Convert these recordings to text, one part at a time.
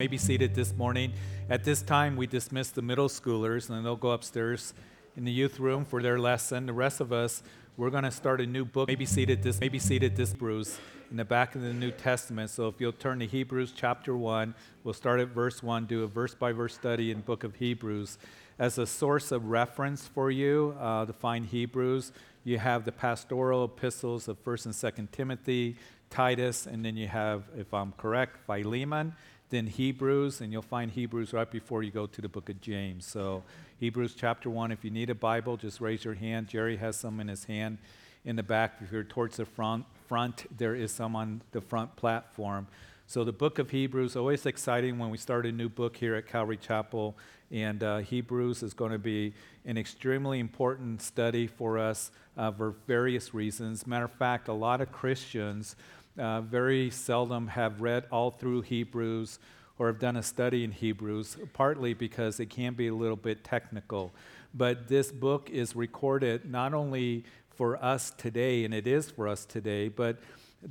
may be seated this morning. At this time, we dismiss the middle schoolers, and they'll go upstairs in the youth room for their lesson. The rest of us, we're going to start a new book. Maybe seated this, maybe seated this Hebrews in the back of the New Testament. So if you'll turn to Hebrews chapter one, we'll start at verse one, do a verse by verse study in book of Hebrews as a source of reference for you uh, to find Hebrews. You have the pastoral epistles of First and Second Timothy, Titus, and then you have, if I'm correct, Philemon then Hebrews, and you'll find Hebrews right before you go to the book of James. So, Hebrews chapter 1, if you need a Bible, just raise your hand. Jerry has some in his hand in the back. If you're towards the front, front there is some on the front platform. So, the book of Hebrews, always exciting when we start a new book here at Calvary Chapel. And uh, Hebrews is going to be an extremely important study for us uh, for various reasons. Matter of fact, a lot of Christians uh, very seldom have read all through Hebrews or have done a study in Hebrews, partly because it can be a little bit technical. But this book is recorded not only for us today, and it is for us today, but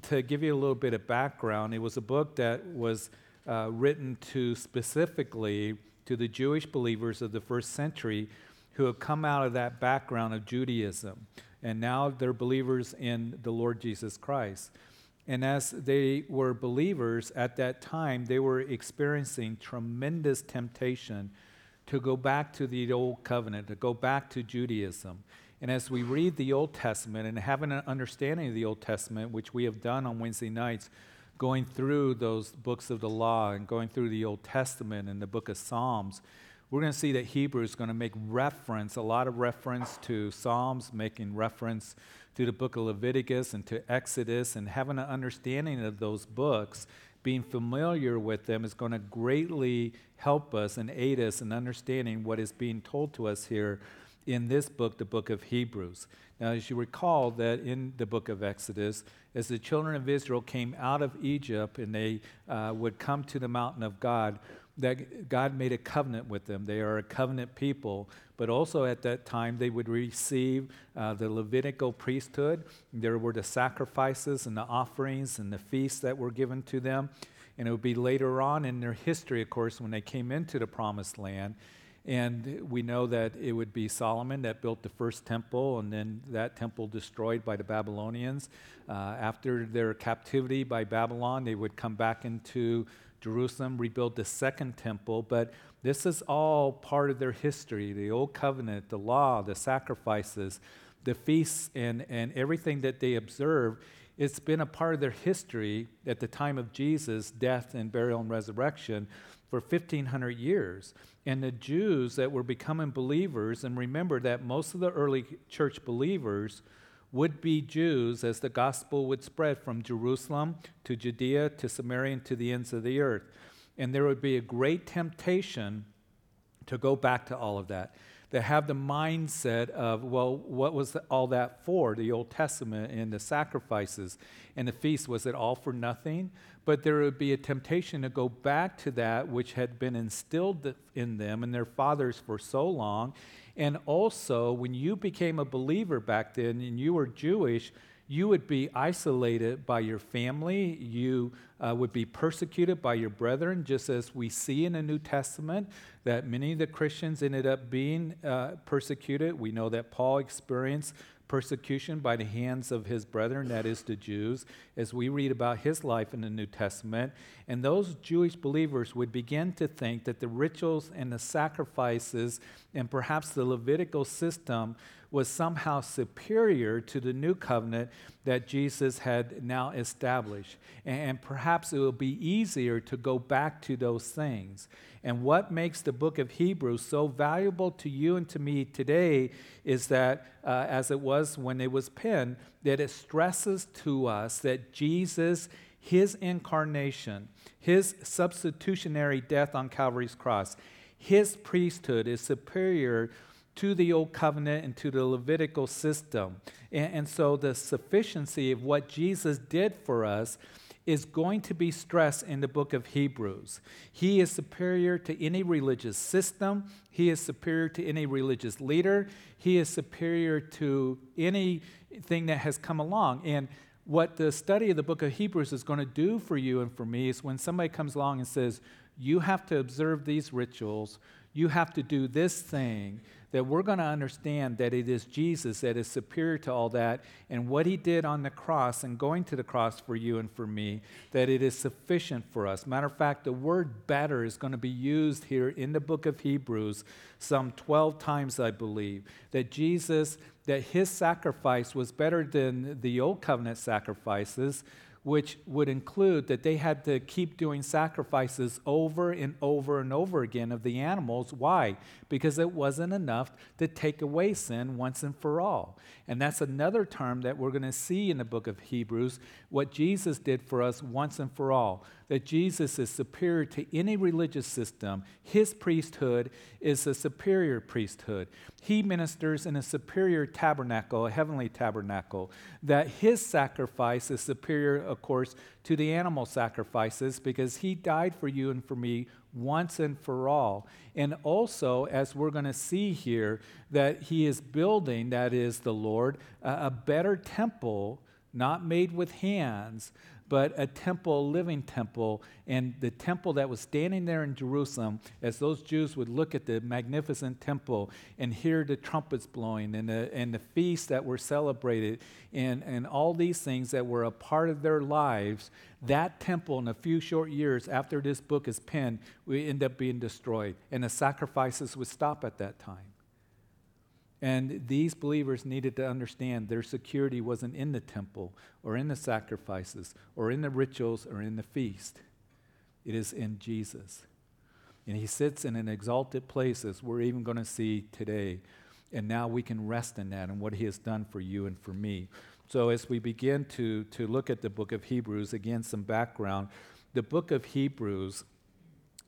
to give you a little bit of background, it was a book that was uh, written to specifically to the Jewish believers of the first century who have come out of that background of Judaism. And now they're believers in the Lord Jesus Christ. And as they were believers at that time, they were experiencing tremendous temptation to go back to the old covenant, to go back to Judaism. And as we read the Old Testament and have an understanding of the Old Testament, which we have done on Wednesday nights, going through those books of the law and going through the Old Testament and the book of Psalms, we're going to see that Hebrew is going to make reference, a lot of reference to Psalms, making reference to the book of Leviticus and to Exodus, and having an understanding of those books, being familiar with them is going to greatly help us and aid us in understanding what is being told to us here in this book, the book of Hebrews. Now, as you recall, that in the book of Exodus, as the children of Israel came out of Egypt and they uh, would come to the mountain of God, that God made a covenant with them. They are a covenant people but also at that time they would receive uh, the Levitical priesthood. There were the sacrifices and the offerings and the feasts that were given to them. And it would be later on in their history, of course, when they came into the promised land. And we know that it would be Solomon that built the first temple, and then that temple destroyed by the Babylonians. Uh, after their captivity by Babylon, they would come back into Jerusalem, rebuild the second temple. But this is all part of their history the Old Covenant, the law, the sacrifices, the feasts, and, and everything that they observe. It's been a part of their history at the time of Jesus' death and burial and resurrection for 1,500 years. And the Jews that were becoming believers, and remember that most of the early church believers would be Jews as the gospel would spread from Jerusalem to Judea to Samaria and to the ends of the earth. And there would be a great temptation to go back to all of that, to have the mindset of, well, what was all that for? The Old Testament and the sacrifices and the feast, was it all for nothing? But there would be a temptation to go back to that which had been instilled in them and their fathers for so long. And also, when you became a believer back then and you were Jewish, you would be isolated by your family. You uh, would be persecuted by your brethren, just as we see in the New Testament that many of the Christians ended up being uh, persecuted. We know that Paul experienced persecution by the hands of his brethren, that is, the Jews, as we read about his life in the New Testament. And those Jewish believers would begin to think that the rituals and the sacrifices and perhaps the Levitical system was somehow superior to the new covenant that Jesus had now established. And perhaps it will be easier to go back to those things. And what makes the book of Hebrews so valuable to you and to me today is that, uh, as it was when it was penned, that it stresses to us that Jesus, his incarnation, his substitutionary death on Calvary's cross, his priesthood is superior to the old covenant and to the Levitical system. And, and, so the sufficiency of what Jesus did for us is going to be stressed in the book of Hebrews. He is superior to any religious system, he is superior to any religious leader, he is superior to anything that has come along. And what the study of the book of Hebrews is going to do for you and for me is when somebody comes along and says, you have to observe these rituals, you have to do this thing, that we're going to understand that it is Jesus that is superior to all that and what he did on the cross and going to the cross for you and for me, that it is sufficient for us. Matter of fact, the word better is going to be used here in the book of Hebrews some 12 times, I believe, that Jesus, that his sacrifice was better than the old covenant sacrifices which would include that they had to keep doing sacrifices over and over and over again of the animals. Why? Because it wasn't enough to take away sin once and for all. And that's another term that we're going to see in the book of Hebrews what Jesus did for us once and for all. That Jesus is superior to any religious system. His priesthood is a superior priesthood. He ministers in a superior tabernacle, a heavenly tabernacle. That his sacrifice is superior, of course, to the animal sacrifices because he died for you and for me once and for all. And also, as we're going to see here, that he is building, that is the Lord, a better temple, not made with hands, but a temple, a living temple. And the temple that was standing there in Jerusalem, as those Jews would look at the magnificent temple and hear the trumpets blowing and the, and the feasts that were celebrated and, and all these things that were a part of their lives, that temple in a few short years after this book is penned, would end up being destroyed. And the sacrifices would stop at that time. And these believers needed to understand their security wasn't in the temple or in the sacrifices or in the rituals or in the feast. It is in Jesus. And he sits in an exalted place, as we're even going to see today. And now we can rest in that and what he has done for you and for me. So, as we begin to, to look at the book of Hebrews, again, some background. The book of Hebrews,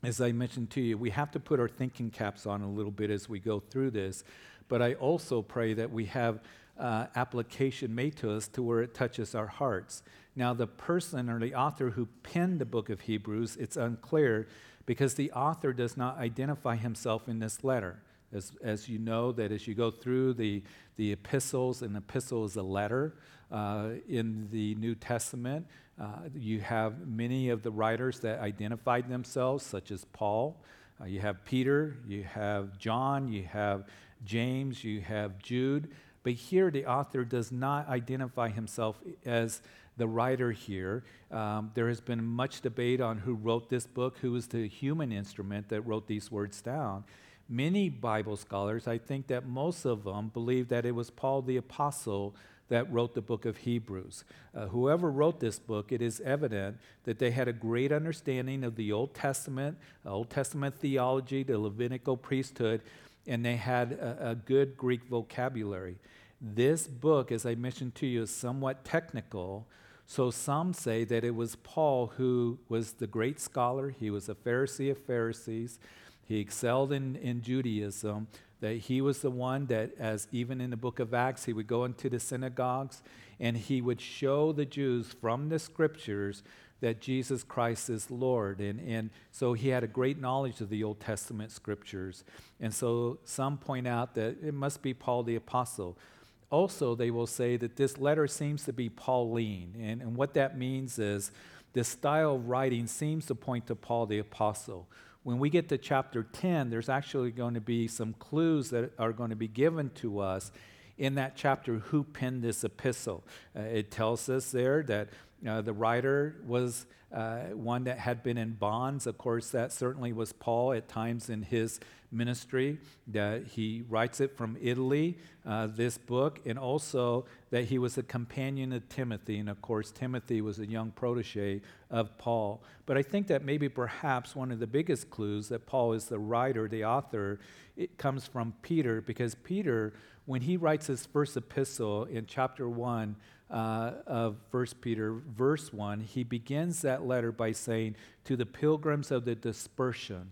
as I mentioned to you, we have to put our thinking caps on a little bit as we go through this but I also pray that we have uh, application made to us to where it touches our hearts. Now, the person or the author who penned the book of Hebrews, it's unclear because the author does not identify himself in this letter. As, as you know, that as you go through the, the epistles, an epistle is a letter uh, in the New Testament, uh, you have many of the writers that identified themselves, such as Paul. Uh, you have Peter, you have John, you have James, you have Jude. But here, the author does not identify himself as the writer here. Um, there has been much debate on who wrote this book, who was the human instrument that wrote these words down. Many Bible scholars, I think that most of them, believe that it was Paul the Apostle that wrote the book of Hebrews. Uh, whoever wrote this book, it is evident that they had a great understanding of the Old Testament, Old Testament theology, the Levitical priesthood, and they had a, a good Greek vocabulary. This book, as I mentioned to you, is somewhat technical. So some say that it was Paul who was the great scholar. He was a Pharisee of Pharisees. He excelled in, in Judaism. That he was the one that, as even in the book of Acts, he would go into the synagogues and he would show the Jews from the scriptures that Jesus Christ is Lord. And, and so he had a great knowledge of the Old Testament scriptures. And so some point out that it must be Paul the Apostle. Also, they will say that this letter seems to be Pauline. And, and what that means is the style of writing seems to point to Paul the Apostle. When we get to chapter 10, there's actually going to be some clues that are going to be given to us in that chapter who penned this epistle. Uh, it tells us there that uh, the writer was uh, one that had been in bonds. Of course, that certainly was Paul at times in his ministry. That he writes it from Italy, uh, this book, and also that he was a companion of Timothy. And of course, Timothy was a young protege of Paul. But I think that maybe perhaps one of the biggest clues that Paul is the writer, the author, it comes from Peter, because Peter, when he writes his first epistle in chapter 1, uh, of 1 Peter, verse 1, he begins that letter by saying, To the pilgrims of the dispersion.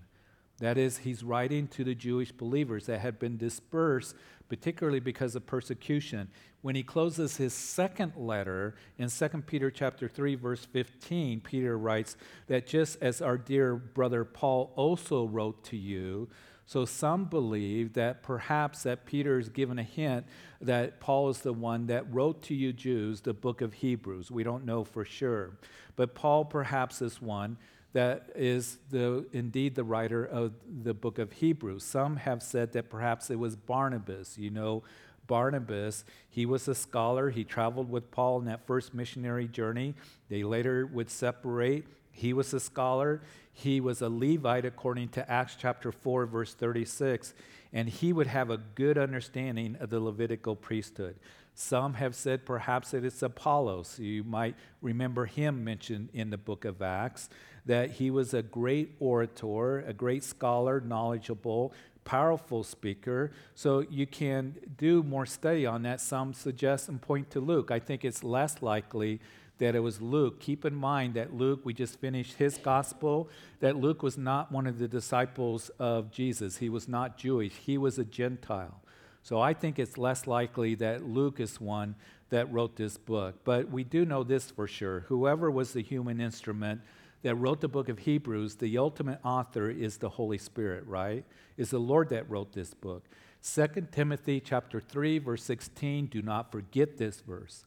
That is, he's writing to the Jewish believers that had been dispersed, particularly because of persecution. When he closes his second letter in 2 Peter chapter 3, verse 15, Peter writes that just as our dear brother Paul also wrote to you, so some believe that perhaps that Peter is given a hint that Paul is the one that wrote to you Jews the book of Hebrews. We don't know for sure. But Paul perhaps is one that is the, indeed the writer of the book of Hebrews. Some have said that perhaps it was Barnabas. You know, Barnabas, he was a scholar. He traveled with Paul in that first missionary journey. They later would separate. He was a scholar. He was a Levite, according to Acts chapter 4, verse 36, and he would have a good understanding of the Levitical priesthood. Some have said perhaps that it's Apollos. You might remember him mentioned in the book of Acts, that he was a great orator, a great scholar, knowledgeable, powerful speaker. So you can do more study on that. Some suggest and point to Luke. I think it's less likely that it was Luke. Keep in mind that Luke, we just finished his gospel, that Luke was not one of the disciples of Jesus. He was not Jewish, he was a Gentile. So I think it's less likely that Luke is one that wrote this book. But we do know this for sure. Whoever was the human instrument that wrote the book of Hebrews, the ultimate author is the Holy Spirit, right? Is the Lord that wrote this book. 2 Timothy chapter 3 verse 16, do not forget this verse.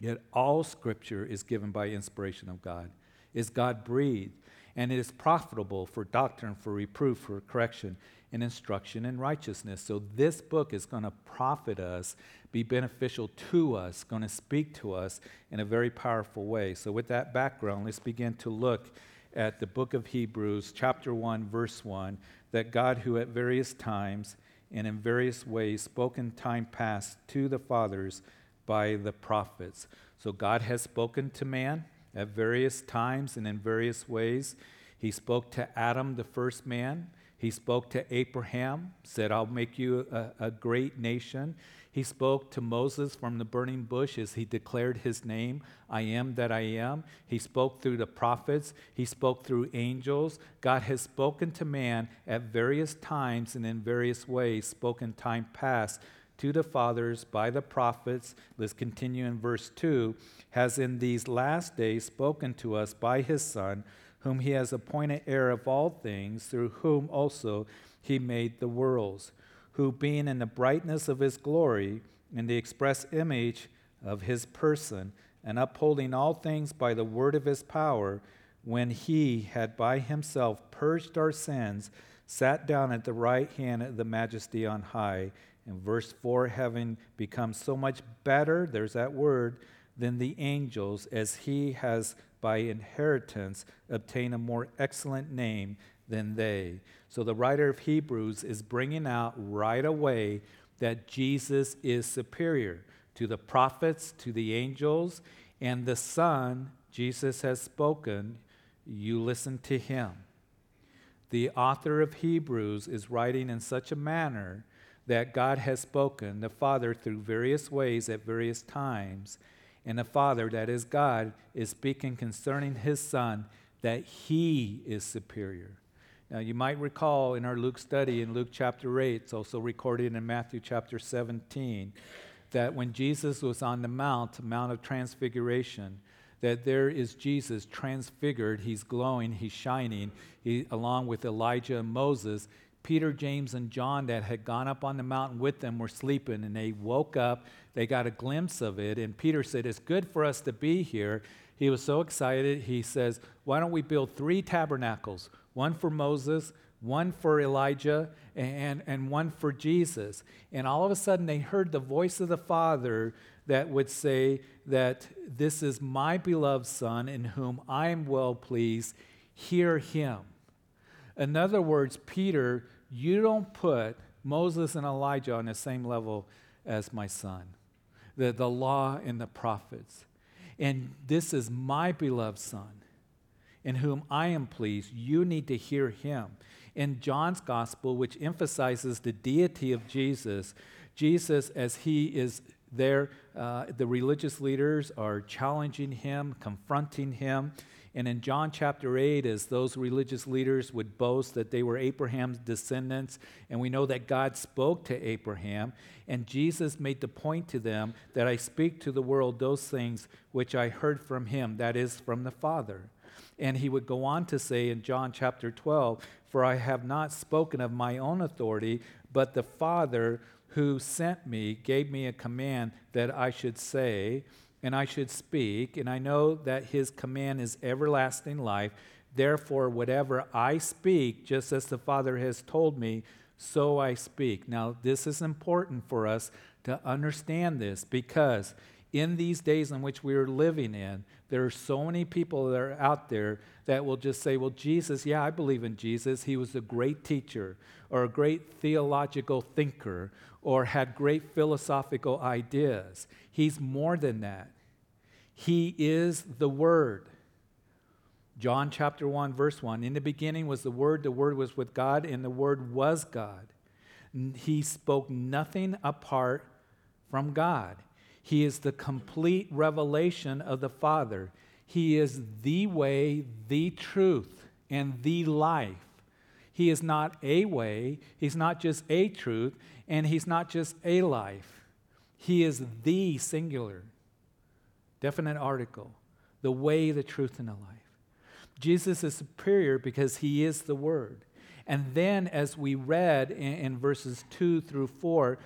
Yet all scripture is given by inspiration of God. Is God breathed and it is profitable for doctrine, for reproof, for correction, and instruction in righteousness. So this book is going to profit us, be beneficial to us, going to speak to us in a very powerful way. So with that background, let's begin to look at the book of Hebrews, chapter 1, verse 1, that God, who at various times and in various ways spoke in time past to the fathers by the prophets. So God has spoken to man at various times and in various ways. He spoke to Adam, the first man. He spoke to Abraham, said, I'll make you a, a, great nation. He spoke to Moses from the burning bush as he declared his name, I am that I am. He spoke through the prophets, he spoke through angels. God has spoken to man at various times and in various ways, spoken time past to the fathers by the prophets. Let's continue in verse 2 has in these last days spoken to us by his Son whom he has appointed heir of all things, through whom also he made the worlds, who being in the brightness of his glory, in the express image of his person, and upholding all things by the word of his power, when he had by himself purged our sins, sat down at the right hand of the majesty on high. In verse 4, having become so much better, there's that word, than the angels, as he has by inheritance obtain a more excellent name than they. So the writer of Hebrews is bringing out right away that Jesus is superior to the prophets, to the angels, and the Son, Jesus has spoken, you listen to him. The author of Hebrews is writing in such a manner that God has spoken, the Father, through various ways at various times and the Father, that is God, is speaking concerning his Son that he is superior. Now, you might recall in our Luke study in Luke chapter 8, it's also recorded in Matthew chapter 17, that when Jesus was on the Mount, Mount of Transfiguration, that there is Jesus transfigured. He's glowing, he's shining, he, along with Elijah and Moses. Peter, James, and John that had gone up on the mountain with them were sleeping, and they woke up. They got a glimpse of it, and Peter said, It's good for us to be here. He was so excited. He says, Why don't we build three tabernacles? One for Moses, one for Elijah, and, and one for Jesus. And all of a sudden, they heard the voice of the Father that would say that this is my beloved Son in whom I am well pleased. Hear him. In other words, Peter, you don't put Moses and Elijah on the same level as my son, the, the law and the prophets. And this is my beloved son in whom I am pleased. You need to hear him. In John's gospel, which emphasizes the deity of Jesus, Jesus, as he is there, uh, the religious leaders are challenging him, confronting him. And in John chapter 8, as those religious leaders would boast that they were Abraham's descendants, and we know that God spoke to Abraham, and Jesus made the point to them that I speak to the world those things which I heard from him, that is, from the Father. And he would go on to say in John chapter 12, For I have not spoken of my own authority, but the Father who sent me gave me a command that I should say, and I should speak, and I know that his command is everlasting life. Therefore, whatever I speak, just as the Father has told me, so I speak. Now, this is important for us to understand this because in these days in which we are living in, there are so many people that are out there that will just say, Well, Jesus, yeah, I believe in Jesus. He was a great teacher or a great theological thinker or had great philosophical ideas. He's more than that. He is the Word. John chapter 1, verse 1 In the beginning was the Word, the Word was with God, and the Word was God. He spoke nothing apart from God. He is the complete revelation of the Father. He is the way, the truth, and the life. He is not a way, He's not just a truth, and He's not just a life. He is the singular, definite article, the way, the truth, and the life. Jesus is superior because He is the Word. And then, as we read in, in verses 2 through 4,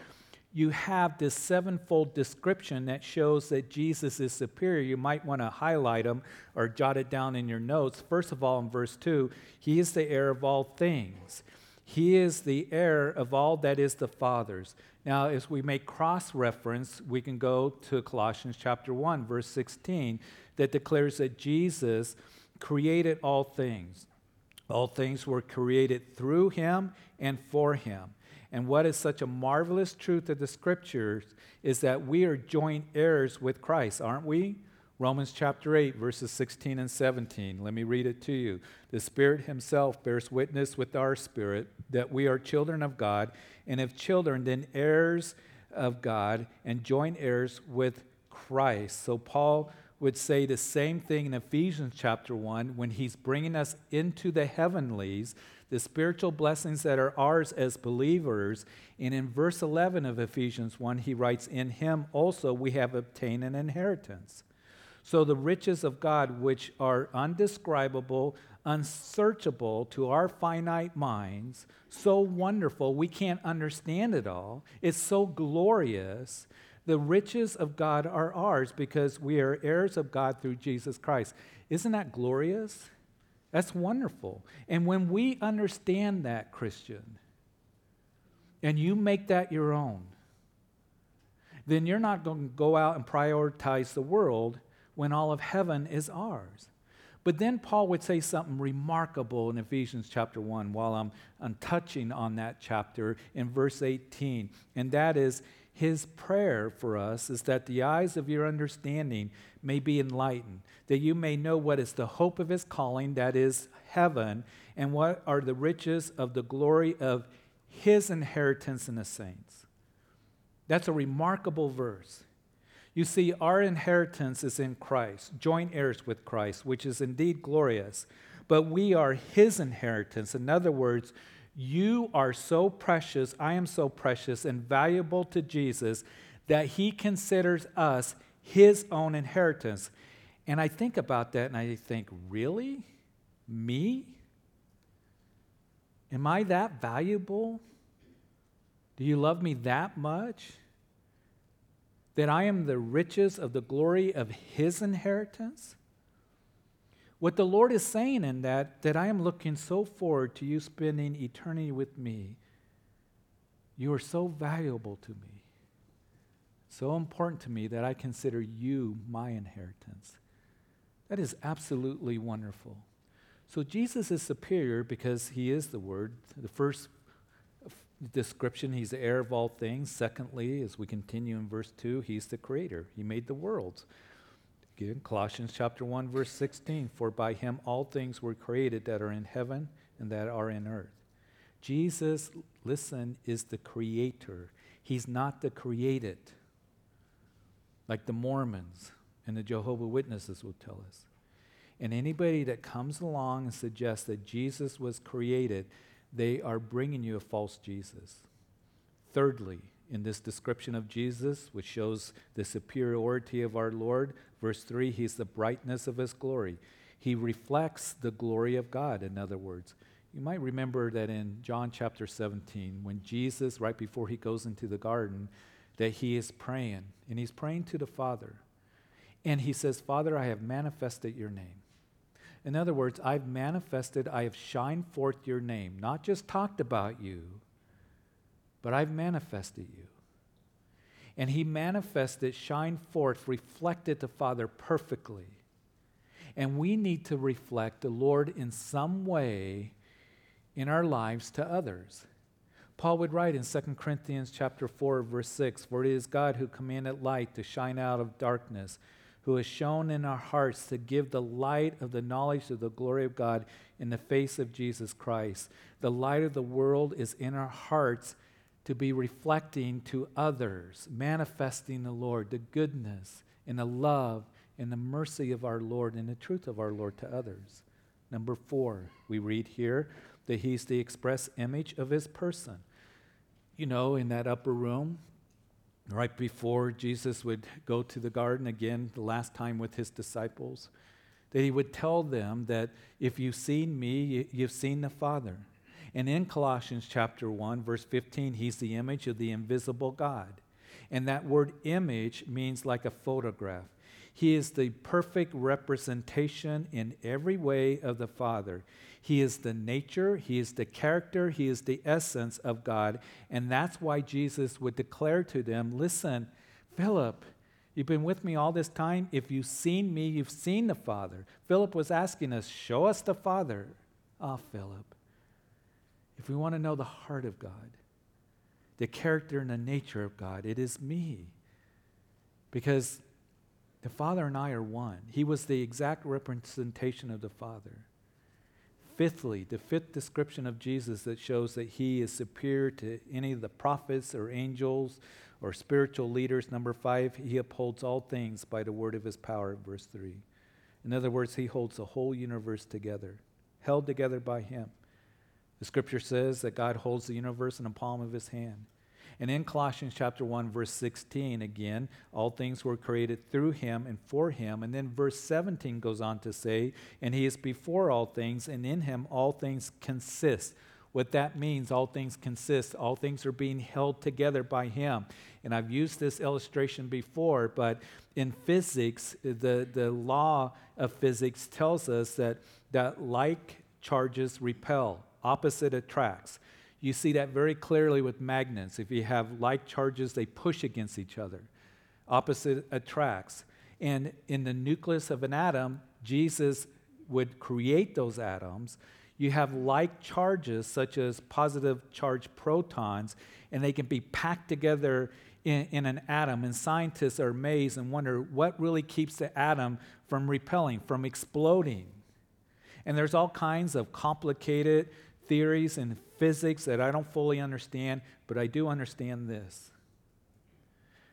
you have this sevenfold description that shows that Jesus is superior. You might want to highlight them or jot it down in your notes. First of all, in verse 2, he is the heir of all things. He is the heir of all that is the Father's. Now, as we make cross reference, we can go to Colossians chapter 1, verse 16, that declares that Jesus created all things. All things were created through him and for him. And what is such a marvelous truth of the scriptures is that we are joint heirs with Christ, aren't we? Romans chapter 8, verses 16 and 17. Let me read it to you. The Spirit Himself bears witness with our spirit that we are children of God, and if children, then heirs of God, and joint heirs with Christ. So Paul would say the same thing in Ephesians chapter 1 when he's bringing us into the heavenlies the spiritual blessings that are ours as believers. And in verse 11 of Ephesians 1, he writes, In him also we have obtained an inheritance. So the riches of God, which are undescribable, unsearchable to our finite minds, so wonderful, we can't understand it all. It's so glorious. The riches of God are ours because we are heirs of God through Jesus Christ. Isn't that glorious? That's wonderful. And when we understand that, Christian, and you make that your own, then you're not going to go out and prioritize the world when all of heaven is ours. But then Paul would say something remarkable in Ephesians chapter 1 while I'm, I'm touching on that chapter in verse 18. And that is his prayer for us is that the eyes of your understanding may be enlightened, that you may know what is the hope of his calling, that is heaven, and what are the riches of the glory of his inheritance in the saints. That's a remarkable verse. You see, our inheritance is in Christ, joint heirs with Christ, which is indeed glorious, but we are his inheritance. In other words, you are so precious, I am so precious and valuable to Jesus that he considers us his own inheritance. And I think about that and I think, really? Me? Am I that valuable? Do you love me that much? That I am the riches of the glory of his inheritance? What the Lord is saying in that, that I am looking so forward to you spending eternity with me. You are so valuable to me, so important to me that I consider you my inheritance. That is absolutely wonderful. So Jesus is superior because he is the Word. The first description, he's the heir of all things. Secondly, as we continue in verse 2, he's the creator. He made the worlds. Again, Colossians chapter 1, verse 16 For by him all things were created that are in heaven and that are in earth. Jesus, listen, is the creator. He's not the created, like the Mormons and the Jehovah Witnesses will tell us. And anybody that comes along and suggests that Jesus was created, they are bringing you a false Jesus. Thirdly, in this description of Jesus, which shows the superiority of our Lord. Verse 3 He's the brightness of His glory. He reflects the glory of God, in other words. You might remember that in John chapter 17, when Jesus, right before he goes into the garden, that he is praying, and he's praying to the Father. And he says, Father, I have manifested your name. In other words, I've manifested, I have shined forth your name, not just talked about you, but I've manifested you. And he manifested, shined forth, reflected the Father perfectly. And we need to reflect the Lord in some way in our lives to others. Paul would write in 2 Corinthians chapter 4 verse 6, "For it is God who commanded light to shine out of darkness, who has shone in our hearts to give the light of the knowledge of the glory of God in the face of Jesus Christ." The light of the world is in our hearts to be reflecting to others, manifesting the Lord, the goodness and the love and the mercy of our Lord and the truth of our Lord to others. Number four, we read here that he's the express image of his person. You know, in that upper room, right before Jesus would go to the garden again, the last time with his disciples, that he would tell them that if you've seen me, you've seen the Father. And in Colossians chapter 1, verse 15, he's the image of the invisible God. And that word image means like a photograph. He is the perfect representation in every way of the Father. He is the nature, He is the character, He is the essence of God. And that's why Jesus would declare to them listen, Philip, you've been with me all this time. If you've seen me, you've seen the Father. Philip was asking us, Show us the Father. Ah, oh, Philip, if we want to know the heart of God, the character and the nature of God, it is me. Because the Father and I are one. He was the exact representation of the Father. Fifthly, the fifth description of Jesus that shows that he is superior to any of the prophets or angels or spiritual leaders. Number five, he upholds all things by the word of his power, verse three. In other words, he holds the whole universe together, held together by him. The scripture says that God holds the universe in the palm of his hand. And in Colossians chapter 1 verse 16 again, all things were created through him and for him. And then verse 17 goes on to say, and he is before all things and in him all things consist. What that means, all things consist, all things are being held together by him. And I've used this illustration before, but in physics, the, the law of physics tells us that, that like charges repel opposite attracts. You see that very clearly with magnets. If you have like charges, they push against each other. Opposite attracts. And in the nucleus of an atom, Jesus would create those atoms. You have like charges, such as positive charge protons, and they can be packed together in, in, an atom. And scientists are amazed and wonder what really keeps the atom from repelling, from exploding. And there's all kinds of complicated theories and physics that I don't fully understand, but I do understand this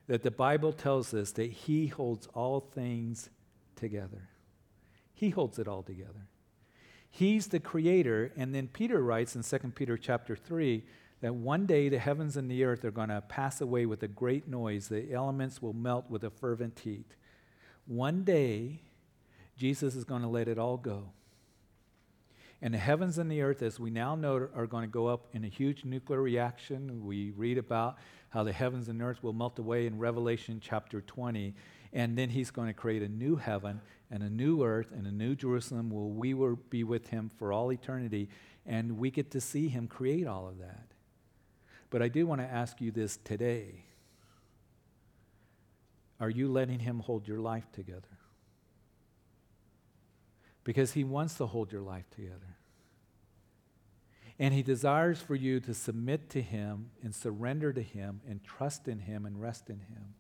that the Bible tells us that He holds all things together. He holds it all together. He's the creator, and then Peter writes in 2 Peter chapter 3 that one day the heavens and the earth are going to pass away with a great noise. The elements will melt with a fervent heat. One day, Jesus is going to let it all go. And the heavens and the earth, as we now know, are going to go up in a huge nuclear reaction. We read about how the heavens and earth will melt away in Revelation chapter 20. And then he's going to create a new heaven and a new earth and a new Jerusalem where we will be with him for all eternity. And we get to see him create all of that. But I do want to ask you this today Are you letting him hold your life together? Because He wants to hold your life together. And He desires for you to submit to Him and surrender to Him and trust in Him and rest in Him.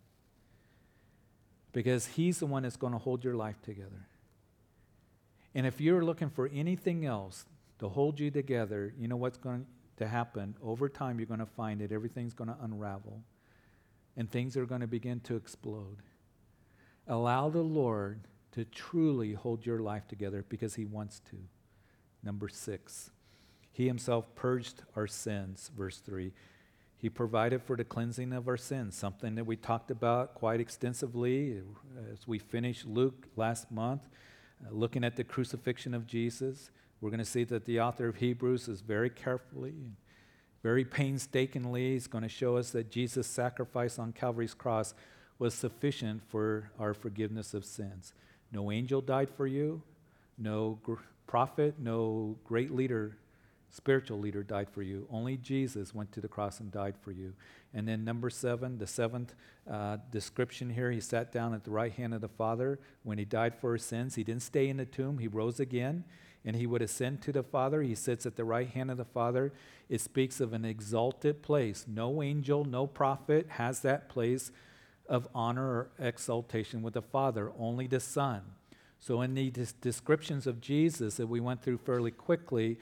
Because He's the one that's going to hold your life together. And if you're looking for anything else to hold you together, you know what's going to happen? Over time, you're going to find that everything's going to unravel and things are going to begin to explode. Allow the Lord to truly hold your life together because He wants to. Number six, He Himself purged our sins, verse 3. He provided for the cleansing of our sins, something that we talked about quite extensively as we finished Luke last month, uh, looking at the crucifixion of Jesus. We're going to see that the author of Hebrews is very carefully, very painstakingly, is going to show us that Jesus' sacrifice on Calvary's cross was sufficient for our forgiveness of sins. No angel died for you. no gr- prophet, no great leader, spiritual leader died for you. Only Jesus went to the cross and died for you. And then, number seven, the seventh uh, description here, he sat down at the right hand of the Father. When he died for his sins, he didn't stay in the tomb, he rose again and he would ascend to the Father. He sits at the right hand of the Father. It speaks of an exalted place. No angel, no prophet has that place of honor or exaltation with the Father, only the Son. So, in the descriptions of Jesus that we went through fairly quickly,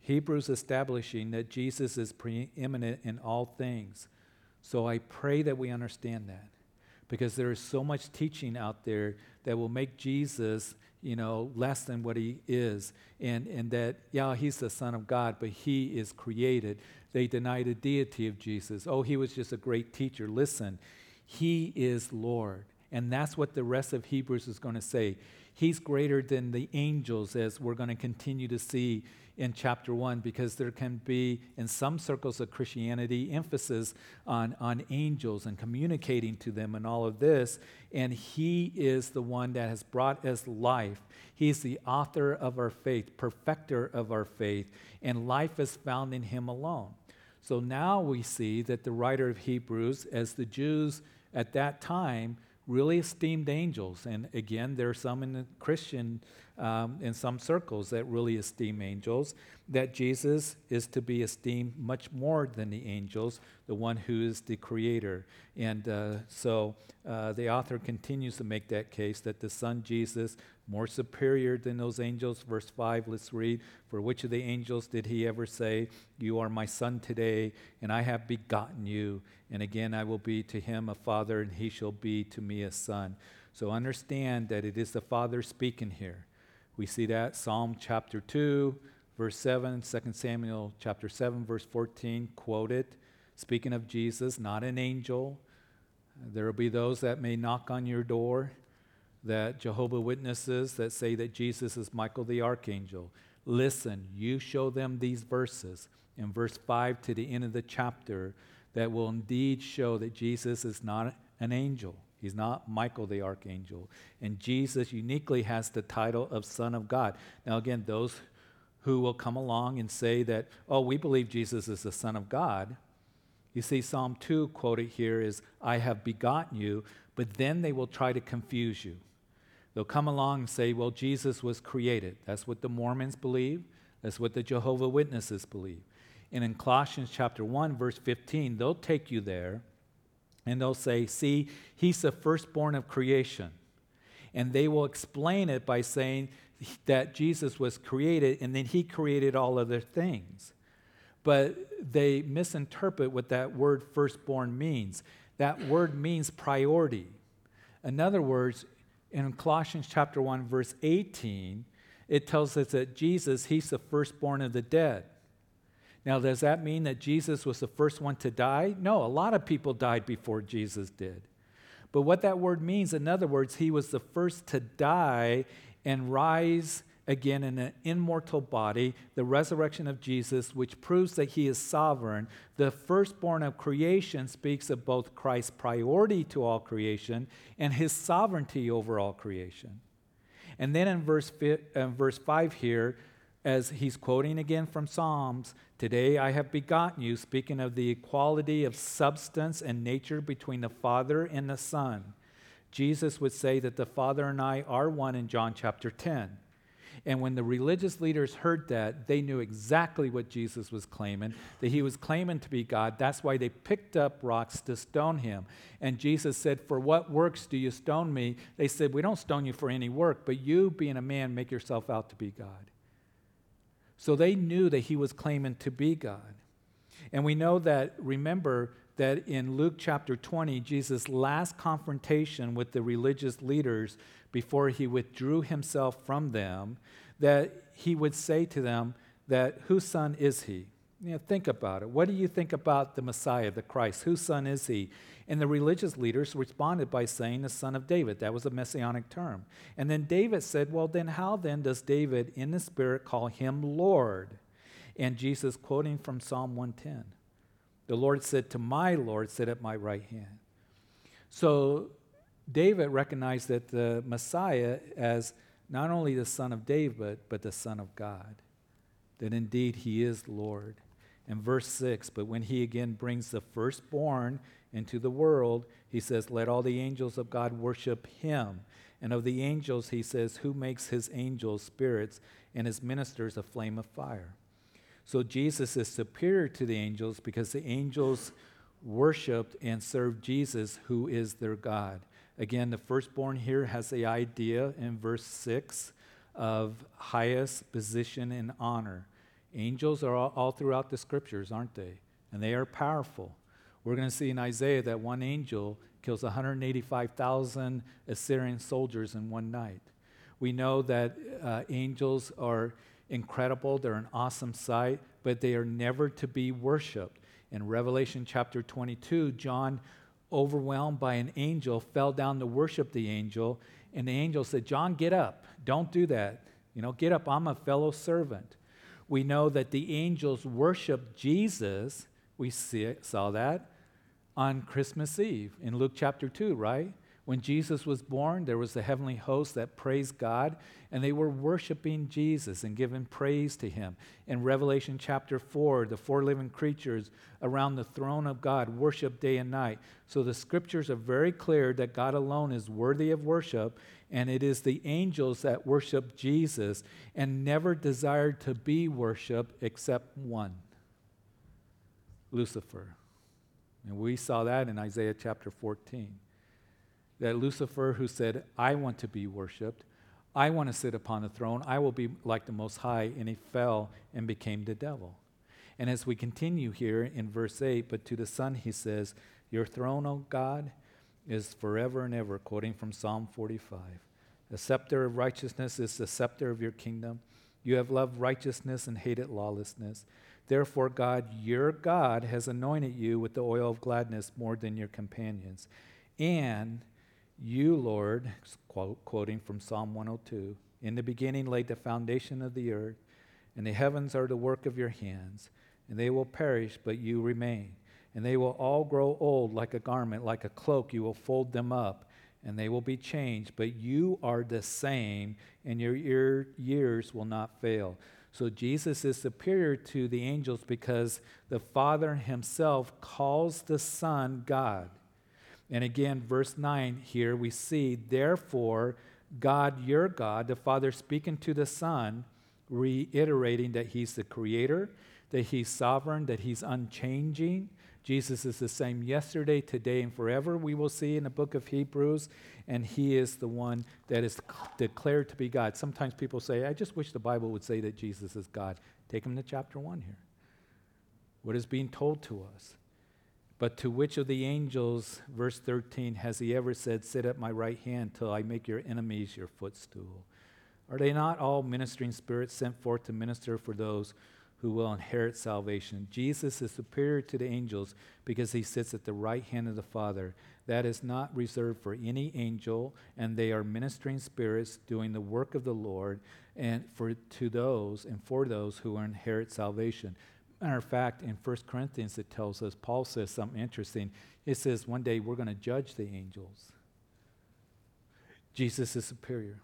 Hebrews establishing that Jesus is preeminent in all things. So, I pray that we understand that because there is so much teaching out there that will make Jesus, you know, less than what he is. And, and that, yeah, he's the Son of God, but he is created. They deny the deity of Jesus. Oh, he was just a great teacher. Listen, he is Lord. And that's what the rest of Hebrews is going to say. He's greater than the angels, as we're going to continue to see in chapter one, because there can be, in some circles of Christianity, emphasis on, on angels and communicating to them and all of this. And He is the one that has brought us life. He's the author of our faith, perfecter of our faith, and life is found in Him alone. So now we see that the writer of Hebrews, as the Jews at that time, really esteemed angels. And again, there are some in the Christian, um, in some circles, that really esteem angels, that Jesus is to be esteemed much more than the angels, the one who is the creator. And uh, so uh, the author continues to make that case that the Son Jesus more superior than those angels. Verse 5, let's read. For which of the angels did he ever say, You are my son today, and I have begotten you? And again, I will be to him a father, and he shall be to me a son. So understand that it is the Father speaking here. We see that Psalm chapter 2, verse 7, 2 Samuel chapter 7, verse 14, quoted, speaking of Jesus, not an angel. There will be those that may knock on your door that Jehovah Witnesses that say that Jesus is Michael the archangel. Listen, you show them these verses in verse 5 to the end of the chapter that will indeed show that Jesus is not an angel. He's not Michael the archangel. And Jesus uniquely has the title of Son of God. Now, again, those who will come along and say that, oh, we believe Jesus is the Son of God. You see, Psalm 2 quoted here is, I have begotten you, but then they will try to confuse you. They'll come along and say, well, Jesus was created. That's what the Mormons believe. That's what the Jehovah Witnesses believe. And in Colossians chapter 1, verse 15, they'll take you there and they'll say, see, he's the firstborn of creation. And they will explain it by saying that Jesus was created and then he created all other things. But they misinterpret what that word firstborn means. That word means priority. In other words, in Colossians chapter 1, verse 18, it tells us that Jesus, he's the firstborn of the dead. Now, does that mean that Jesus was the first one to die? No, a lot of people died before Jesus did. But what that word means, in other words, he was the first to die and rise again in an immortal body, the resurrection of Jesus, which proves that he is sovereign. The firstborn of creation speaks of both Christ's priority to all creation and his sovereignty over all creation. And then in verse, uh, verse 5 here, as he's quoting again from Psalms, Today I have begotten you, speaking of the equality of substance and nature between the Father and the Son. Jesus would say that the Father and I are one in John chapter 10. And when the religious leaders heard that, they knew exactly what Jesus was claiming, that he was claiming to be God. That's why they picked up rocks to stone him. And Jesus said, For what works do you stone me? They said, We don't stone you for any work, but you, being a man, make yourself out to be God. So they knew that he was claiming to be God. And we know that, remember, that in Luke chapter 20, Jesus' last confrontation with the religious leaders before he withdrew himself from them, that he would say to them that whose son is he? You know, think about it. What do you think about the Messiah, the Christ? Whose son is he? And the religious leaders responded by saying the son of David. That was a messianic term. And then David said, Well, then how then does David in the Spirit call him Lord? And Jesus, quoting from Psalm 110, the Lord said to my Lord, Sit at my right hand. So David recognized that the Messiah, as not only the Son of David, but, the Son of God, that indeed he is Lord. And verse 6 But when he again brings the firstborn into the world, he says, Let all the angels of God worship him. And of the angels, he says, Who makes his angels spirits and his ministers a flame of fire? So Jesus is superior to the angels because the angels worshiped and served Jesus, who is their God. Again, the firstborn here has the idea in verse 6 of highest position and honor. Angels are all, all throughout the scriptures, aren't they? And they are powerful. We're going to see in Isaiah that one angel kills 185,000 Assyrian soldiers in one night. We know that uh, angels are incredible, they're an awesome sight, but they are never to be worshiped. In Revelation chapter 22, John, overwhelmed by an angel, fell down to worship the angel, and the angel said, John, get up. Don't do that. You know, get up. I'm a fellow servant. We know that the angels worship Jesus. We see, saw that on Christmas Eve in Luke chapter 2, right? When Jesus was born, there was the heavenly host that praised God, and they were worshiping Jesus and giving praise to him. In Revelation chapter 4, the four living creatures around the throne of God worship day and night. So the scriptures are very clear that God alone is worthy of worship, and it is the angels that worship Jesus and never desired to be worshiped except one Lucifer. And we saw that in Isaiah chapter 14 that Lucifer, who said, I want to be worshiped, I want to sit upon the throne, I will be like the Most High, and he fell and became the devil. And as we continue here in verse 8, but to the Son he says, Your throne, O God, is forever and ever, quoting from Psalm 45. The scepter of righteousness is the scepter of your kingdom. You have loved righteousness and hated lawlessness. Therefore, God, your God, has anointed you with the oil of gladness more than your companions. And you, Lord, quote, quoting from Psalm 102, in the beginning laid the foundation of the earth, and the heavens are the work of your hands, and they will perish, but you remain. And they will all grow old like a garment, like a cloak, you will fold them up, and they will be changed, but you are the same, and your years will not fail. So Jesus is superior to the angels because the Father himself calls the Son God. And again, verse 9 here we see, therefore, God, your God, the Father speaking to the Son, reiterating that He's the Creator, that He's sovereign, that He's unchanging. Jesus is the same yesterday, today, and forever, we will see in the book of Hebrews, and He is the one that is declared to be God. Sometimes people say, I just wish the Bible would say that Jesus is God. Take him to chapter 1 here. What is being told to us? But to which of the angels, verse 13, has he ever said, Sit at my right hand till I make your enemies your footstool? Are they not all ministering spirits sent forth to minister for those who will inherit salvation? Jesus is superior to the angels because he sits at the right hand of the Father. That is not reserved for any angel, and they are ministering spirits doing the work of the Lord and for to those and for those who inherit salvation. Matter of fact, in 1 Corinthians, it tells us, Paul says something interesting. It says, one day we're going to judge the angels. Jesus is superior.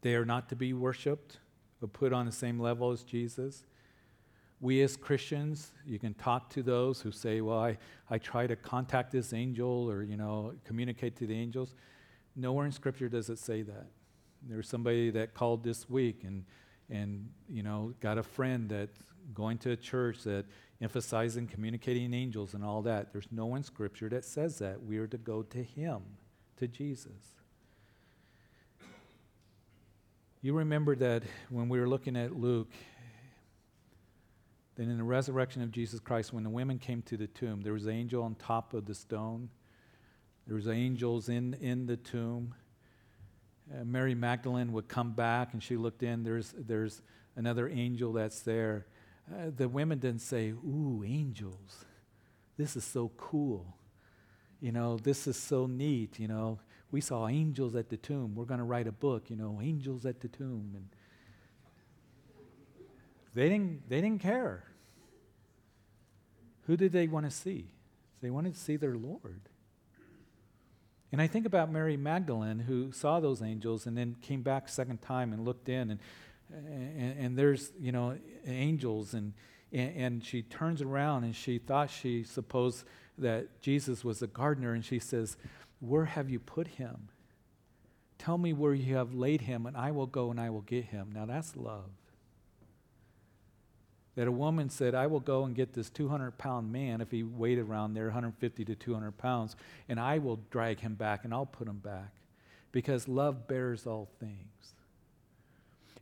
They are not to be worshiped or put on the same level as Jesus. We as Christians, you can talk to those who say, well, I, I try to contact this angel or, you know, communicate to the angels. Nowhere in Scripture does it say that. There's somebody that called this week and, and you know, got a friend that going to a church that emphasizing communicating angels and all that. There's no one scripture that says that. We are to go to him, to Jesus. You remember that when we were looking at Luke, then in the resurrection of Jesus Christ, when the women came to the tomb, there was an angel on top of the stone. There was angels in, in the tomb. Uh, Mary Magdalene would come back and she looked in. There's, there's another angel that's there. Uh, the women didn't say, Ooh, angels. This is so cool. You know, this is so neat. You know, we saw angels at the tomb. We're going to write a book, you know, angels at the tomb. And they didn't, they didn't care. Who did they want to see? They wanted to see their Lord. And I think about Mary Magdalene who saw those angels and then came back second time and looked in and and, and there's you know angels and, and and she turns around and she thought she supposed that Jesus was a gardener and she says, "Where have you put him? Tell me where you have laid him and I will go and I will get him." Now that's love that a woman said, I will go and get this 200 pound man, if he weighed around there, 150 to 200 pounds, and I will drag him back and I'll put him back. Because love bears all things.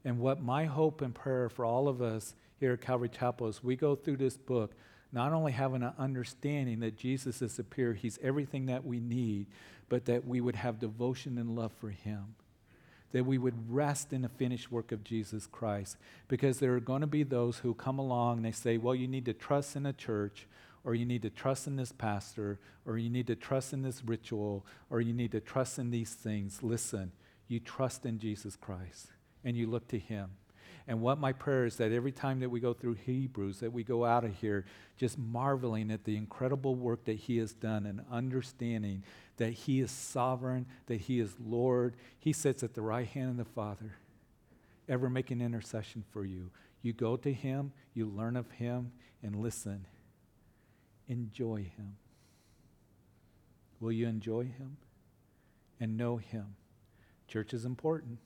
And what my hope and prayer for all of us here at Calvary Chapel is we go through this book not only having an understanding that Jesus is superior, he's everything that we need, but that we would have devotion and love for him that we would rest in the finished work of Jesus Christ. Because there are going to be those who come along and they say, well, you need to trust in a church, or you need to trust in this pastor, or you need to trust in this ritual, or you need to trust in these things. Listen, you trust in Jesus Christ and you look to Him. And what my prayer is that every time that we go through Hebrews, that we go out of here just marveling at the incredible work that He has done and understanding that He is sovereign, that He is Lord. He sits at the right hand of the Father, ever making intercession for you. You go to Him, you learn of Him, and listen. Enjoy Him. Will you enjoy Him and know Him? Church is important.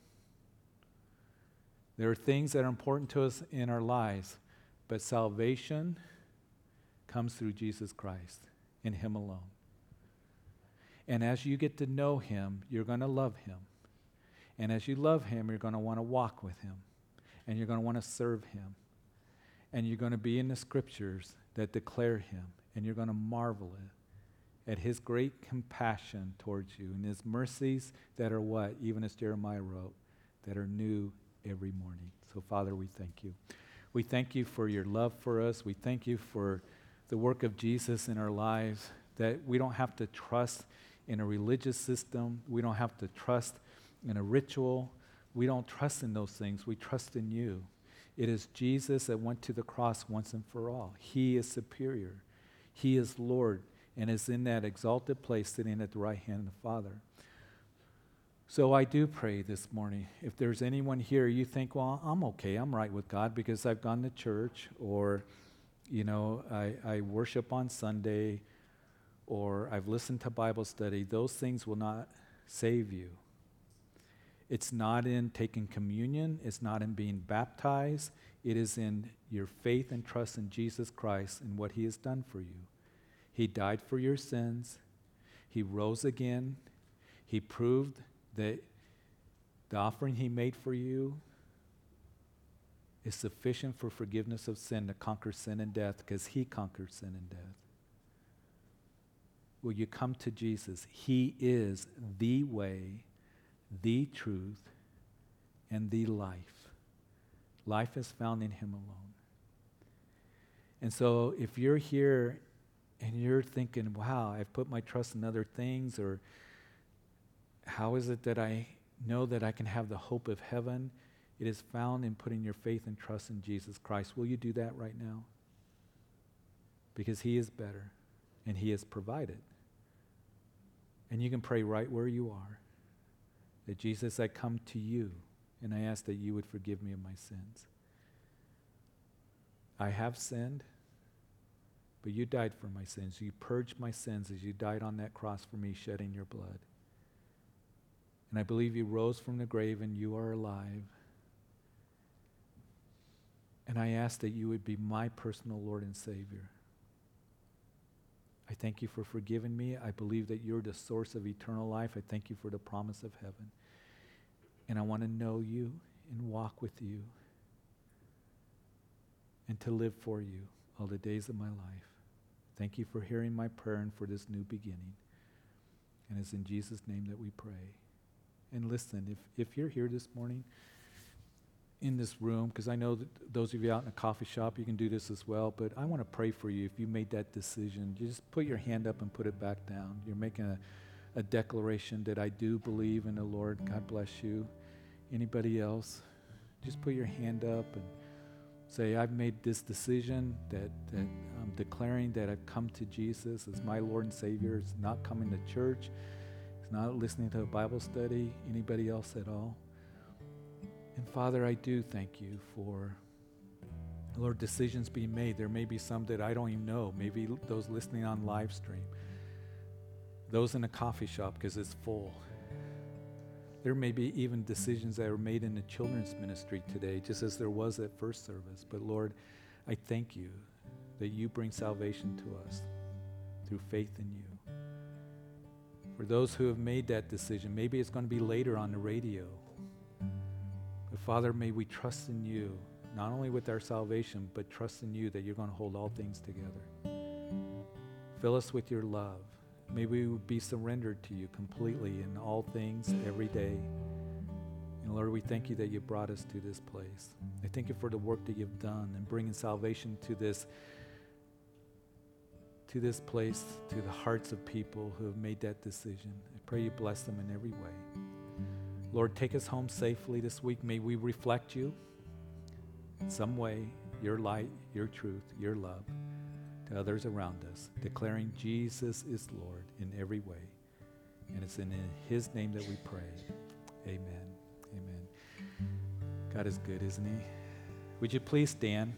There are things that are important to us in our lives, but salvation comes through Jesus Christ in Him alone. And as you get to know Him, you're going to love Him. And as you love Him, you're going to want to walk with Him. And you're going to want to serve Him. And you're going to be in the scriptures that declare Him. And you're going to marvel at, at His great compassion towards you and His mercies that are what? Even as Jeremiah wrote, that are new every morning. So, Father, we thank you. We thank you for your love for us. We thank you for the work of Jesus in our lives, that we don't have to trust in a religious system. We don't have to trust in a ritual. We don't trust in those things. We trust in you. It is Jesus that went to the cross once and for all. He is superior. He is Lord and is in that exalted place sitting at the right hand of the Father. So I do pray this morning. If there's anyone here you think, well, I'm okay, I'm right with God because I've gone to church or, you know, I, I worship on Sunday or I've listened to Bible study, those things will not save you. It's not in taking communion, it's not in being baptized, it is in your faith and trust in Jesus Christ and what He has done for you. He died for your sins, He rose again, He proved that the offering He made for you is sufficient for forgiveness of sin to conquer sin and death because He conquered sin and death will you come to Jesus? He is the way, the truth, and the life. Life is found in Him alone. And so if you're here and you're thinking, wow, I've put my trust in other things, or how is it that I know that I can have the hope of heaven? It is found in putting your faith and trust in Jesus Christ. Will you do that right now? Because He is better and He has provided. And you can pray right where you are that Jesus, I come to you and I ask that you would forgive me of my sins. I have sinned, but you died for my sins. You purged my sins as you died on that cross for me, shedding your blood. And I believe you rose from the grave and you are alive. And I ask that you would be my personal Lord and Savior. I thank you for forgiving me. I believe that you're the source of eternal life. I thank you for the promise of heaven. And I want to know you and walk with you and to live for you all the days of my life. Thank you for hearing my prayer and for this new beginning. And it's in Jesus' name that we pray. And listen, if, if you're here this morning, in this room, because I know that those of you out in a coffee shop, you can do this as well, but I want to pray for you if you made that decision. You just put your hand up and put it back down. You're making a, a declaration that I do believe in the Lord. God bless you. Anybody else? Just put your hand up and say, I've made this decision that, that I'm declaring that I've come to Jesus as my Lord and Savior. It's not coming to church. Not listening to a Bible study, anybody else at all. And Father, I do thank you for, Lord, decisions being made. There may be some that I don't even know, maybe those listening on live stream, those in a coffee shop because it's full. There may be even decisions that are made in the children's ministry today, just as there was at first service. But Lord, I thank you that you bring salvation to us through faith in you. For those who have made that decision, maybe it's going to be later on the radio. But Father, may we trust in you, not only with our salvation, but trust in you that you're going to hold all things together. Fill us with your love. May we be surrendered to you completely in all things every day. And Lord, we thank you that you brought us to this place. I thank you for the work that you've done and bringing salvation to this to this place, to the hearts of people who have made that decision. I pray you bless them in every way. Lord, take us home safely this week. May we reflect you in some way, your light, your truth, your love to others around us, declaring Jesus is Lord in every way. And it's in his name that we pray. Amen. Amen. God is good, isn't he? Would you please stand?